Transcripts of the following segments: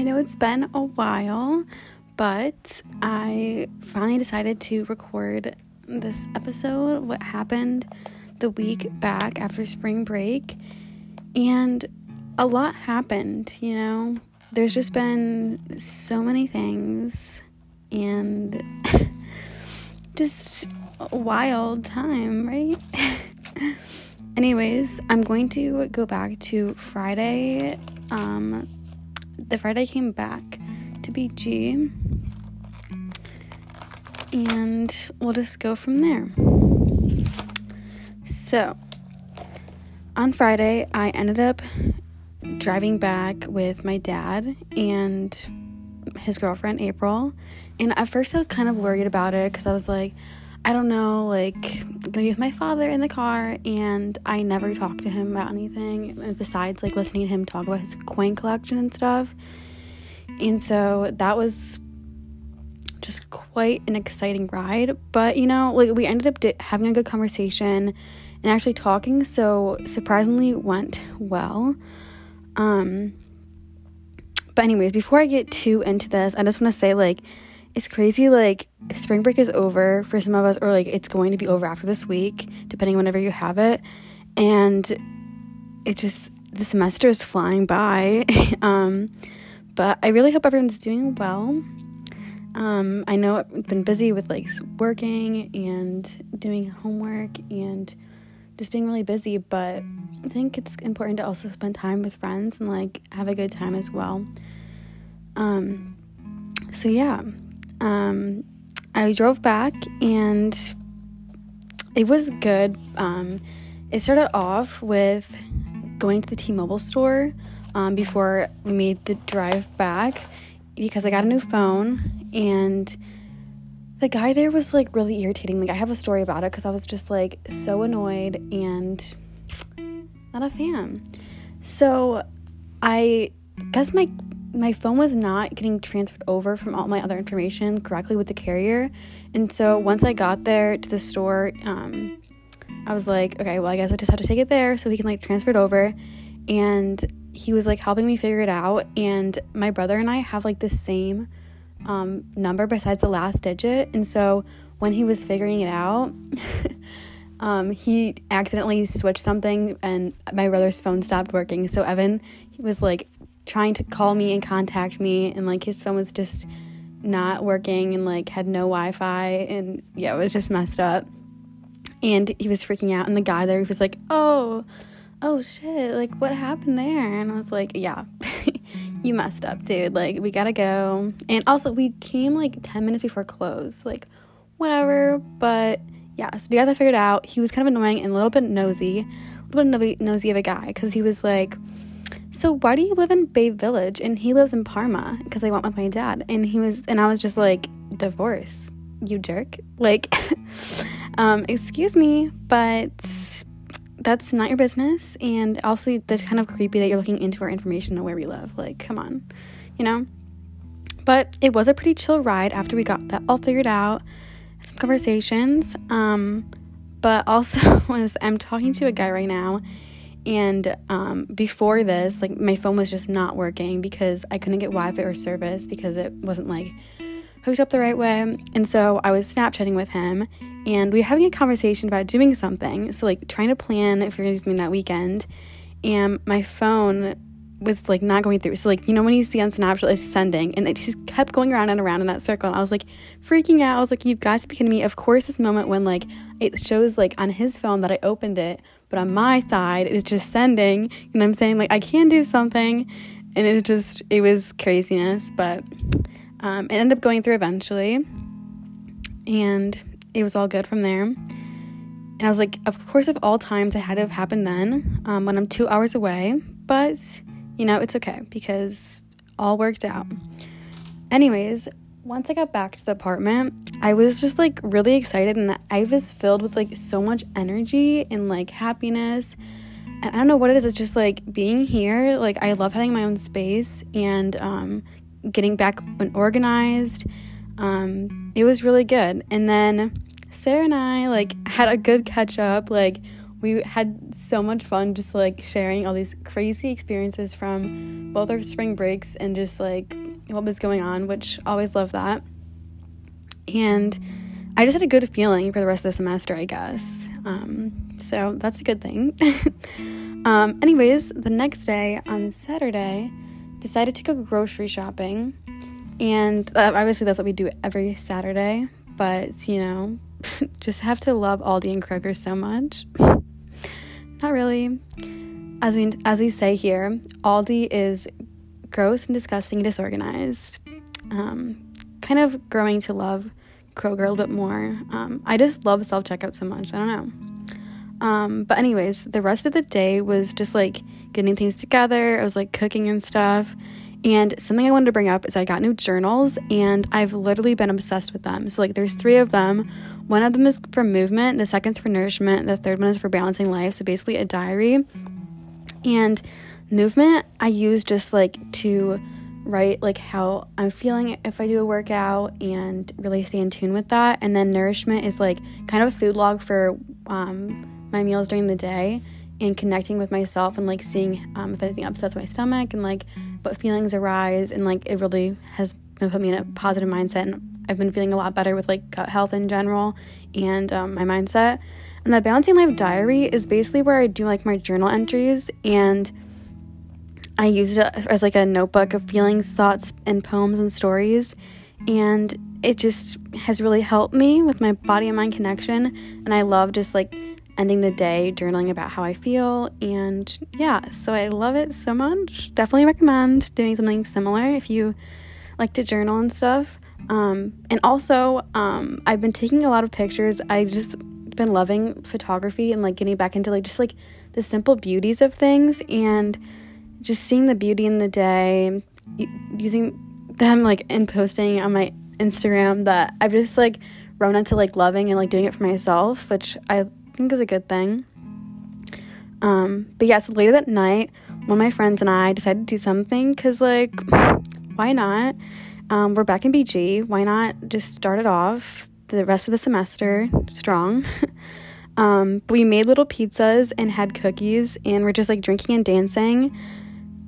I know it's been a while, but I finally decided to record this episode, what happened the week back after spring break. And a lot happened, you know? There's just been so many things and just a wild time, right? Anyways, I'm going to go back to Friday. Um, the Friday came back to be BG, and we'll just go from there. So, on Friday, I ended up driving back with my dad and his girlfriend, April. And at first, I was kind of worried about it because I was like, I don't know, like, I'm gonna be with my father in the car, and I never talked to him about anything besides like listening to him talk about his coin collection and stuff. And so that was just quite an exciting ride. But you know, like, we ended up di- having a good conversation and actually talking, so surprisingly went well. Um, but, anyways, before I get too into this, I just want to say, like, it's crazy like spring break is over for some of us or like it's going to be over after this week depending whenever you have it and it just the semester is flying by. Um, but i really hope everyone's doing well. Um, i know i've been busy with like working and doing homework and just being really busy but i think it's important to also spend time with friends and like have a good time as well. Um, so yeah um, I drove back and it was good. Um, it started off with going to the T Mobile store um, before we made the drive back because I got a new phone and the guy there was like really irritating. Like, I have a story about it because I was just like so annoyed and not a fan. So I guess my my phone was not getting transferred over from all my other information correctly with the carrier. And so once I got there to the store, um, I was like, okay, well, I guess I just have to take it there so he can like transfer it over. And he was like helping me figure it out. And my brother and I have like the same um, number besides the last digit. And so when he was figuring it out, um, he accidentally switched something and my brother's phone stopped working. So Evan was like trying to call me and contact me and like his phone was just not working and like had no Wi-Fi and yeah, it was just messed up. And he was freaking out and the guy there he was like, "Oh, oh shit, like what happened there?" And I was like, "Yeah. you messed up, dude. Like we got to go." And also we came like 10 minutes before close. Like whatever, but yeah, so we got that figured out. He was kind of annoying and a little bit nosy, a little bit nosy of a guy cuz he was like so why do you live in Bay Village? And he lives in Parma because I went with my dad. And he was, and I was just like, divorce, you jerk. Like, um, excuse me, but that's not your business. And also, that's kind of creepy that you're looking into our information and where we live. Like, come on, you know? But it was a pretty chill ride after we got that all figured out. Some conversations. Um, but also, I'm talking to a guy right now and um, before this, like my phone was just not working because I couldn't get Wi Fi or service because it wasn't like hooked up the right way. And so I was Snapchatting with him and we were having a conversation about doing something. So, like, trying to plan if we are gonna do something that weekend. And my phone was like not going through. So, like, you know, when you see on Snapchat, it's sending and it just kept going around and around in that circle. And I was like freaking out. I was like, you've got to be kidding me. Of course, this moment when like it shows like on his phone that I opened it but on my side, it's just sending, and I'm saying, like, I can do something. And it just, it was craziness, but um, it ended up going through eventually. And it was all good from there. And I was like, of course, of all times, it had to have happened then um, when I'm two hours away. But, you know, it's okay because all worked out. Anyways, once I got back to the apartment, I was just like really excited and I was filled with like so much energy and like happiness. And I don't know what it is, it's just like being here. Like, I love having my own space and um, getting back and organized. Um, it was really good. And then Sarah and I like had a good catch up. Like, we had so much fun just like sharing all these crazy experiences from both our spring breaks and just like what was going on, which always love that. And I just had a good feeling for the rest of the semester, I guess. Um, so that's a good thing. um, anyways, the next day on Saturday, decided to go grocery shopping. And uh, obviously, that's what we do every Saturday. But, you know, just have to love Aldi and Kroger so much. Not really. As we as we say here, Aldi is gross and disgusting disorganized. Um, kind of growing to love Kroger a little bit more. Um, I just love self checkout so much. I don't know. Um, but anyways, the rest of the day was just like getting things together. I was like cooking and stuff. And something I wanted to bring up is I got new journals and I've literally been obsessed with them. So like there's three of them. One of them is for movement, the second's for nourishment, the third one is for balancing life. So basically a diary. And movement I use just like to write like how I'm feeling if I do a workout and really stay in tune with that. And then nourishment is like kind of a food log for um, my meals during the day and connecting with myself and like seeing um, if anything upsets my stomach and like what feelings arise and like it really has put me in a positive mindset and I've been feeling a lot better with like gut health in general and um, my mindset. And the Balancing Life Diary is basically where I do like my journal entries and I used it as like a notebook of feelings, thoughts, and poems and stories. And it just has really helped me with my body and mind connection. And I love just like ending the day journaling about how I feel. And yeah, so I love it so much. Definitely recommend doing something similar if you like to journal and stuff. Um, and also, um, I've been taking a lot of pictures. I just been loving photography and like getting back into like just like the simple beauties of things and just seeing the beauty in the day, using them like and posting on my Instagram that I've just like grown into like loving and like doing it for myself, which I think is a good thing. Um, but yeah, so later that night, one of my friends and I decided to do something because like, why not? Um, we're back in BG. Why not just start it off the rest of the semester strong? um, we made little pizzas and had cookies, and we're just like drinking and dancing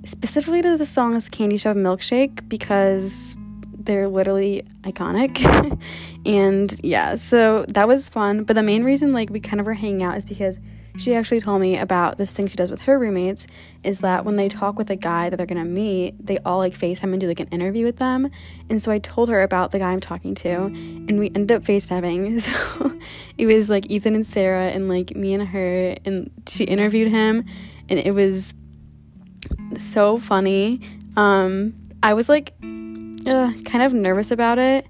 specifically to the songs Candy Shop Milkshake because they're literally iconic. and yeah, so that was fun. But the main reason like we kind of were hanging out is because she actually told me about this thing she does with her roommates is that when they talk with a guy that they're gonna meet, they all like FaceTime and do like an interview with them. And so I told her about the guy I'm talking to, and we ended up FaceTiming. So it was like Ethan and Sarah, and like me and her, and she interviewed him, and it was so funny. Um, I was like uh, kind of nervous about it.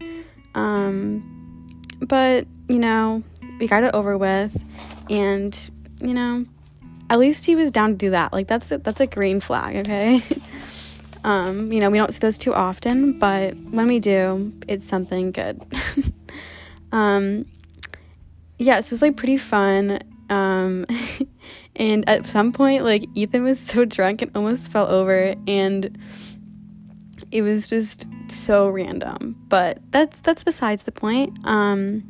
Um, but, you know, we got it over with. And, you know, at least he was down to do that. Like, that's a, that's a green flag, okay? um, you know, we don't see those too often, but when we do, it's something good. um, yeah, so it was like pretty fun. Um, and at some point, like Ethan was so drunk and almost fell over, and it was just so random. But that's that's besides the point. Um,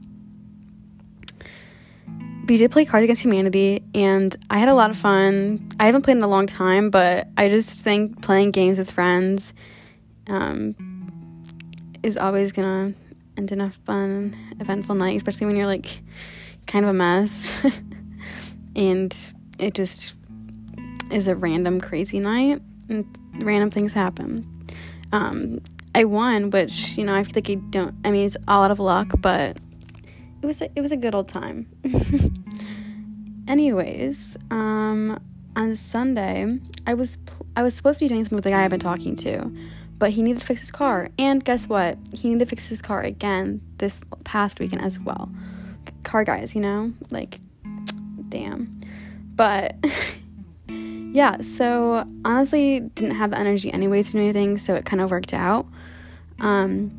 we did play Cards Against Humanity, and I had a lot of fun. I haven't played in a long time, but I just think playing games with friends um, is always gonna end in a fun, eventful night, especially when you're like kind of a mess. and it just is a random crazy night and random things happen. Um, I won, which you know I feel like I don't. I mean, it's all out of luck, but it was a, it was a good old time. Anyways, um, on Sunday, I was I was supposed to be doing something with the guy I've been talking to, but he needed to fix his car. And guess what? He needed to fix his car again this past weekend as well. Car guys, you know, like, damn. But yeah, so honestly, didn't have the energy anyways to do anything, so it kind of worked out. Um,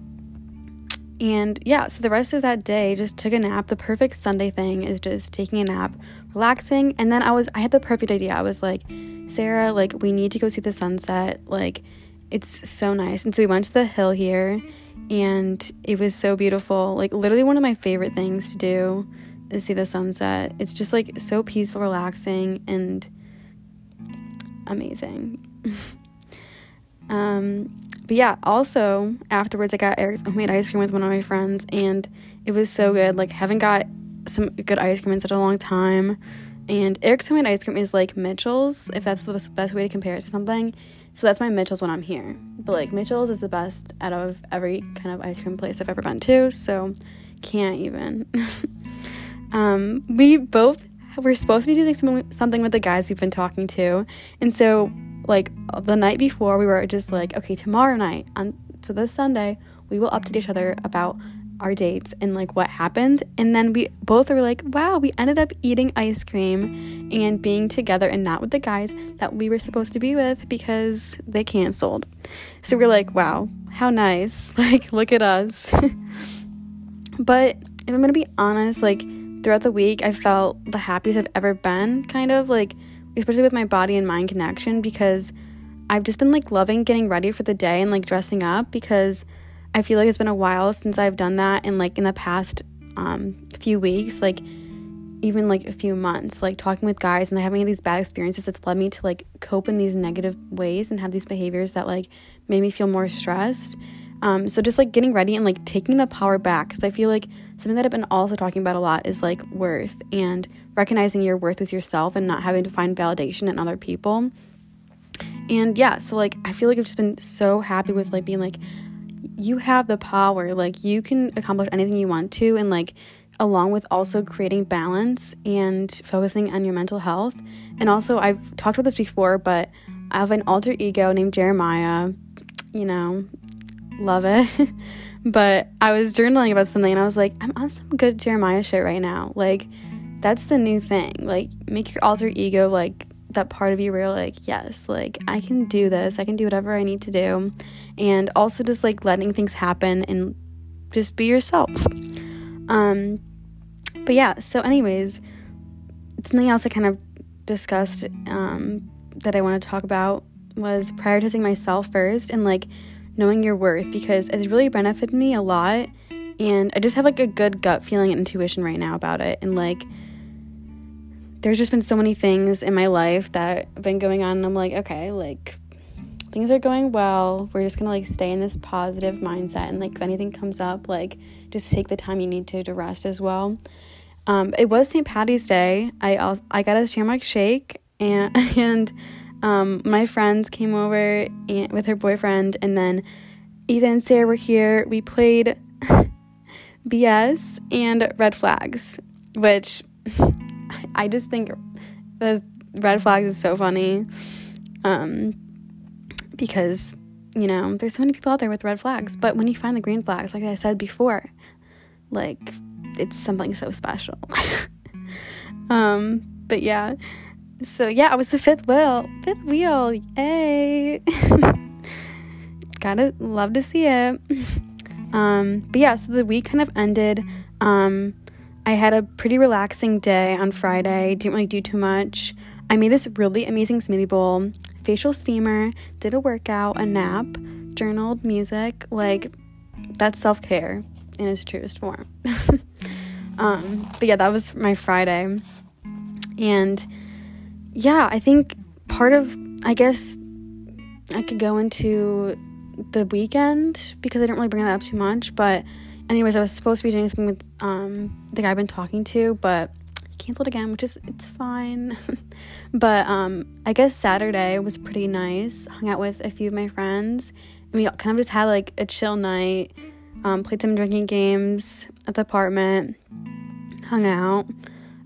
and yeah, so the rest of that day just took a nap. The perfect Sunday thing is just taking a nap, relaxing, and then I was I had the perfect idea. I was like, Sarah, like we need to go see the sunset. Like it's so nice. And so we went to the hill here and it was so beautiful. Like literally one of my favorite things to do is see the sunset. It's just like so peaceful, relaxing, and amazing. um, but yeah, also afterwards, I got Eric's homemade ice cream with one of my friends, and it was so good. Like, haven't got some good ice cream in such a long time. And Eric's homemade ice cream is like Mitchell's, if that's the best way to compare it to something. So that's my Mitchell's when I'm here. But like Mitchell's is the best out of every kind of ice cream place I've ever been to. So can't even. um, we both were supposed to be doing something, with the guys we've been talking to. And so like the night before we were just like, okay, tomorrow night on so this Sunday, we will update each other about our dates and like what happened. And then we both were like, wow, we ended up eating ice cream and being together and not with the guys that we were supposed to be with because they canceled. So we're like, wow, how nice. Like, look at us. but if I'm gonna be honest, like throughout the week, I felt the happiest I've ever been, kind of like, especially with my body and mind connection, because I've just been like loving getting ready for the day and like dressing up because I feel like it's been a while since I've done that, and like in the past um, few weeks, like even like a few months, like talking with guys and having these bad experiences, it's led me to like cope in these negative ways and have these behaviors that like made me feel more stressed. Um, so just like getting ready and like taking the power back, because I feel like something that I've been also talking about a lot is like worth and recognizing your worth with yourself and not having to find validation in other people. And yeah, so like I feel like I've just been so happy with like being like you have the power. Like you can accomplish anything you want to and like along with also creating balance and focusing on your mental health. And also I've talked about this before, but I have an alter ego named Jeremiah. You know, love it. but I was journaling about something and I was like, I'm on some good Jeremiah shit right now. Like that's the new thing. Like make your alter ego like that part of you where you're like, yes, like I can do this, I can do whatever I need to do. And also just like letting things happen and just be yourself. Um, but yeah, so, anyways, something else I kind of discussed um, that I want to talk about was prioritizing myself first and like knowing your worth because it's really benefited me a lot. And I just have like a good gut feeling and intuition right now about it. And like, there's just been so many things in my life that have been going on and I'm like, okay, like things are going well. We're just gonna like stay in this positive mindset and like if anything comes up, like just take the time you need to to rest as well. Um, it was St. Patty's Day. I also I got a shamrock shake and and um, my friends came over and, with her boyfriend and then Ethan and Sarah were here. We played BS and Red Flags, which I just think the red flags is so funny. Um, because, you know, there's so many people out there with red flags. But when you find the green flags, like I said before, like it's something so special. um, but yeah. So yeah, I was the fifth wheel. Fifth wheel. Yay. Gotta love to see it. Um, but yeah, so the week kind of ended. Um, I had a pretty relaxing day on Friday, didn't really do too much. I made this really amazing smoothie bowl, facial steamer, did a workout, a nap, journaled, music. Like, that's self care in its truest form. um, but yeah, that was my Friday. And yeah, I think part of, I guess, I could go into the weekend because I didn't really bring that up too much, but anyways, I was supposed to be doing something with um, the guy I've been talking to, but he canceled again, which is it's fine. but um, I guess Saturday was pretty nice. Hung out with a few of my friends, and we kind of just had like a chill night. Um, played some drinking games at the apartment. Hung out.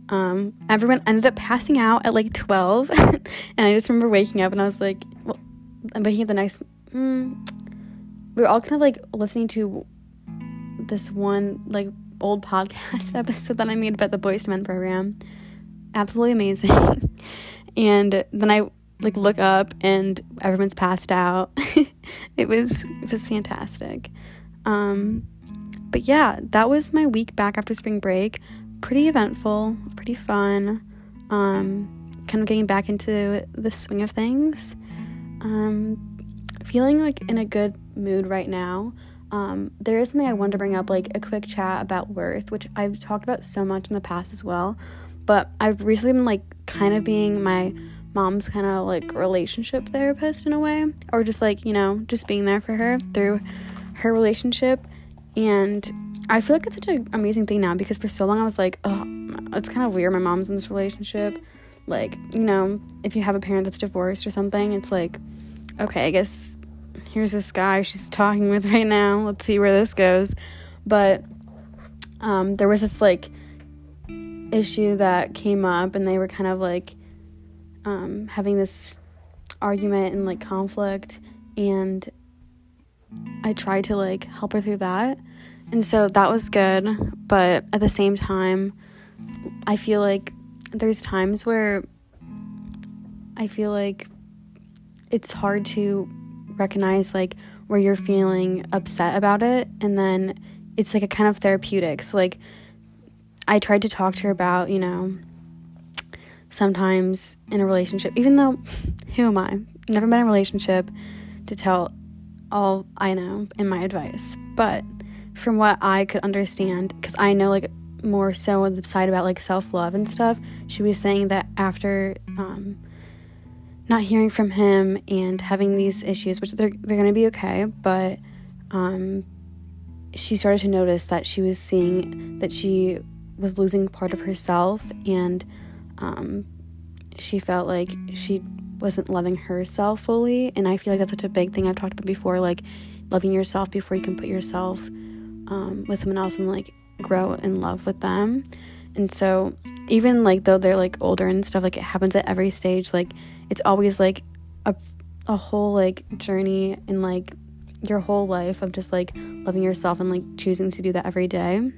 Um, everyone ended up passing out at like 12 and i just remember waking up and i was like well i'm waking up the next mm, we were all kind of like listening to this one like old podcast episode that I made about the Boys to Men program. Absolutely amazing. and then I like look up and everyone's passed out. it was it was fantastic. Um but yeah, that was my week back after spring break. Pretty eventful, pretty fun. Um kind of getting back into the swing of things. Um feeling like in a good mood right now. um, there is something I wanted to bring up, like a quick chat about worth, which I've talked about so much in the past as well. But I've recently been like kind of being my mom's kind of like relationship therapist in a way, or just like, you know, just being there for her through her relationship. And I feel like it's such an amazing thing now because for so long I was like, oh, it's kind of weird. My mom's in this relationship. Like, you know, if you have a parent that's divorced or something, it's like, okay, I guess here's this guy she's talking with right now. Let's see where this goes. But um, there was this like issue that came up, and they were kind of like um, having this argument and like conflict, and I tried to like help her through that. And so that was good, but at the same time, I feel like there's times where I feel like it's hard to recognize like where you're feeling upset about it and then it's like a kind of therapeutic. So like i tried to talk to her about you know sometimes in a relationship even though who am i? Never been in a relationship to tell all i know in my advice but from what i could understand because i know like more so on the side about like self-love and stuff she was saying that after um, not hearing from him and having these issues, which they're they're gonna be okay, but um, she started to notice that she was seeing that she was losing part of herself, and um, she felt like she wasn't loving herself fully. And I feel like that's such a big thing I've talked about before, like loving yourself before you can put yourself um, with someone else and like grow in love with them. And so, even like though they're like older and stuff, like it happens at every stage, like it's always like a a whole like journey in like your whole life of just like loving yourself and like choosing to do that every day.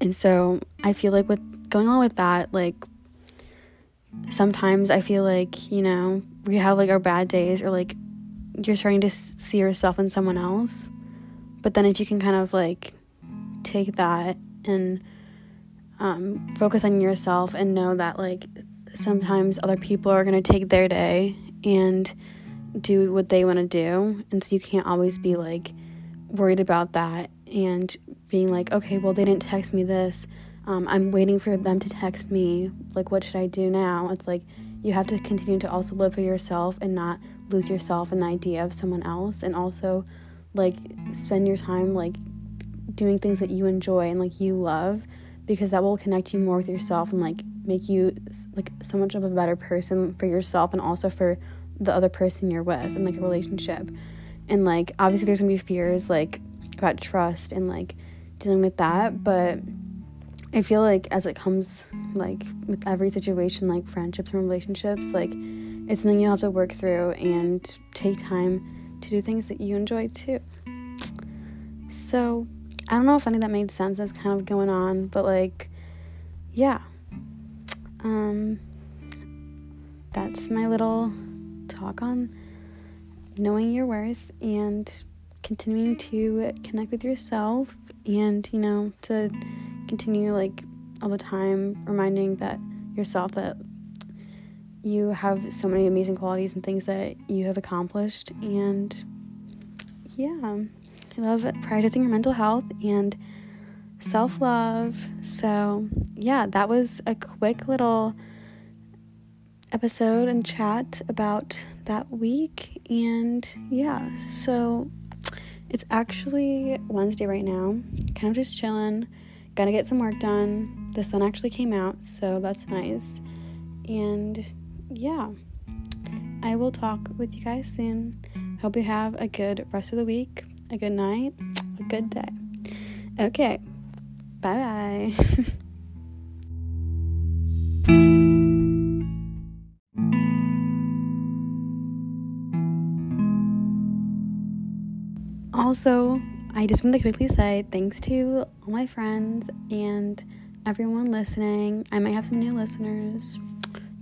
And so I feel like with going on with that, like sometimes I feel like, you know, we have like our bad days or like you're starting to see yourself in someone else. But then if you can kind of like take that and um, focus on yourself and know that like sometimes other people are going to take their day and do what they want to do. And so you can't always be like worried about that and being like, okay, well, they didn't text me this. Um, I'm waiting for them to text me. Like, what should I do now? It's like you have to continue to also live for yourself and not lose yourself in the idea of someone else. And also, like, spend your time, like, doing things that you enjoy and, like, you love because that will connect you more with yourself and, like, make you like so much of a better person for yourself and also for the other person you're with in like a relationship. And like obviously there's gonna be fears like about trust and like dealing with that, but I feel like as it comes like with every situation like friendships and relationships, like it's something you have to work through and take time to do things that you enjoy too. So I don't know if any of that made sense. Was kind of going on, but like, yeah. Um, that's my little talk on knowing your worth and continuing to connect with yourself and you know to continue like all the time reminding that yourself that you have so many amazing qualities and things that you have accomplished and yeah i love prioritizing your mental health and self love. So, yeah, that was a quick little episode and chat about that week. And yeah, so it's actually Wednesday right now. Kind of just chilling. Gotta get some work done. The sun actually came out, so that's nice. And yeah, I will talk with you guys soon. Hope you have a good rest of the week, a good night, a good day. Okay, Bye bye. also, I just want to quickly say thanks to all my friends and everyone listening. I might have some new listeners.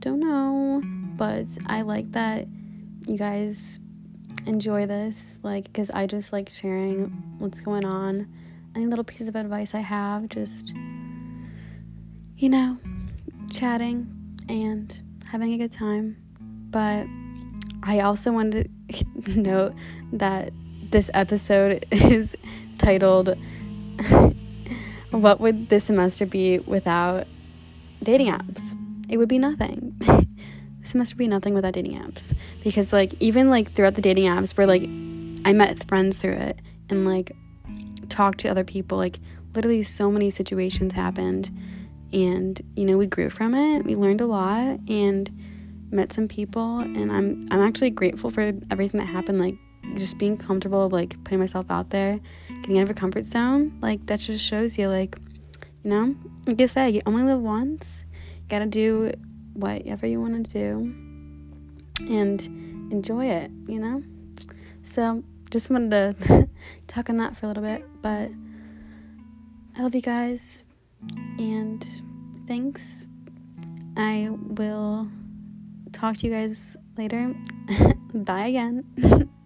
Don't know, but I like that you guys enjoy this like because I just like sharing what's going on any little piece of advice I have, just, you know, chatting and having a good time. But I also wanted to note that this episode is titled What Would This Semester Be Without Dating Apps? It would be nothing. this semester would be nothing without dating apps. Because, like, even like throughout the dating apps, where like I met friends through it and like talked to other people, like, literally so many situations happened. And, you know, we grew from it. We learned a lot and met some people and I'm I'm actually grateful for everything that happened like just being comfortable, like putting myself out there, getting out of your comfort zone, like that just shows you, like, you know, like I said, you only live once. Gotta do whatever you want to do and enjoy it, you know? So, just wanted to talk on that for a little bit, but I love you guys and thanks. I will talk to you guys later. Bye again.